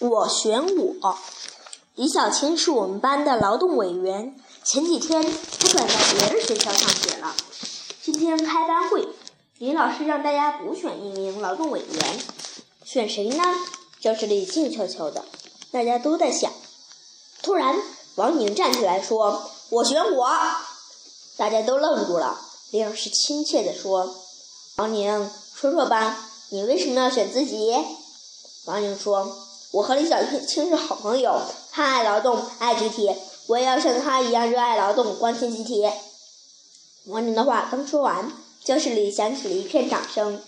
我选我。李小青是我们班的劳动委员，前几天他转到别的学校上学了。今天开班会，李老师让大家补选一名劳动委员，选谁呢？教室里静悄悄的，大家都在想。突然，王宁站起来说：“我选我。”大家都愣住了。李老师亲切地说：“王宁，说说吧，你为什么要选自己？”王宁说：“我和李小青是好朋友，他爱劳动，爱集体，我也要像他一样热爱劳动，关心集体。”王宁的话刚说完，教室里响起了一片掌声。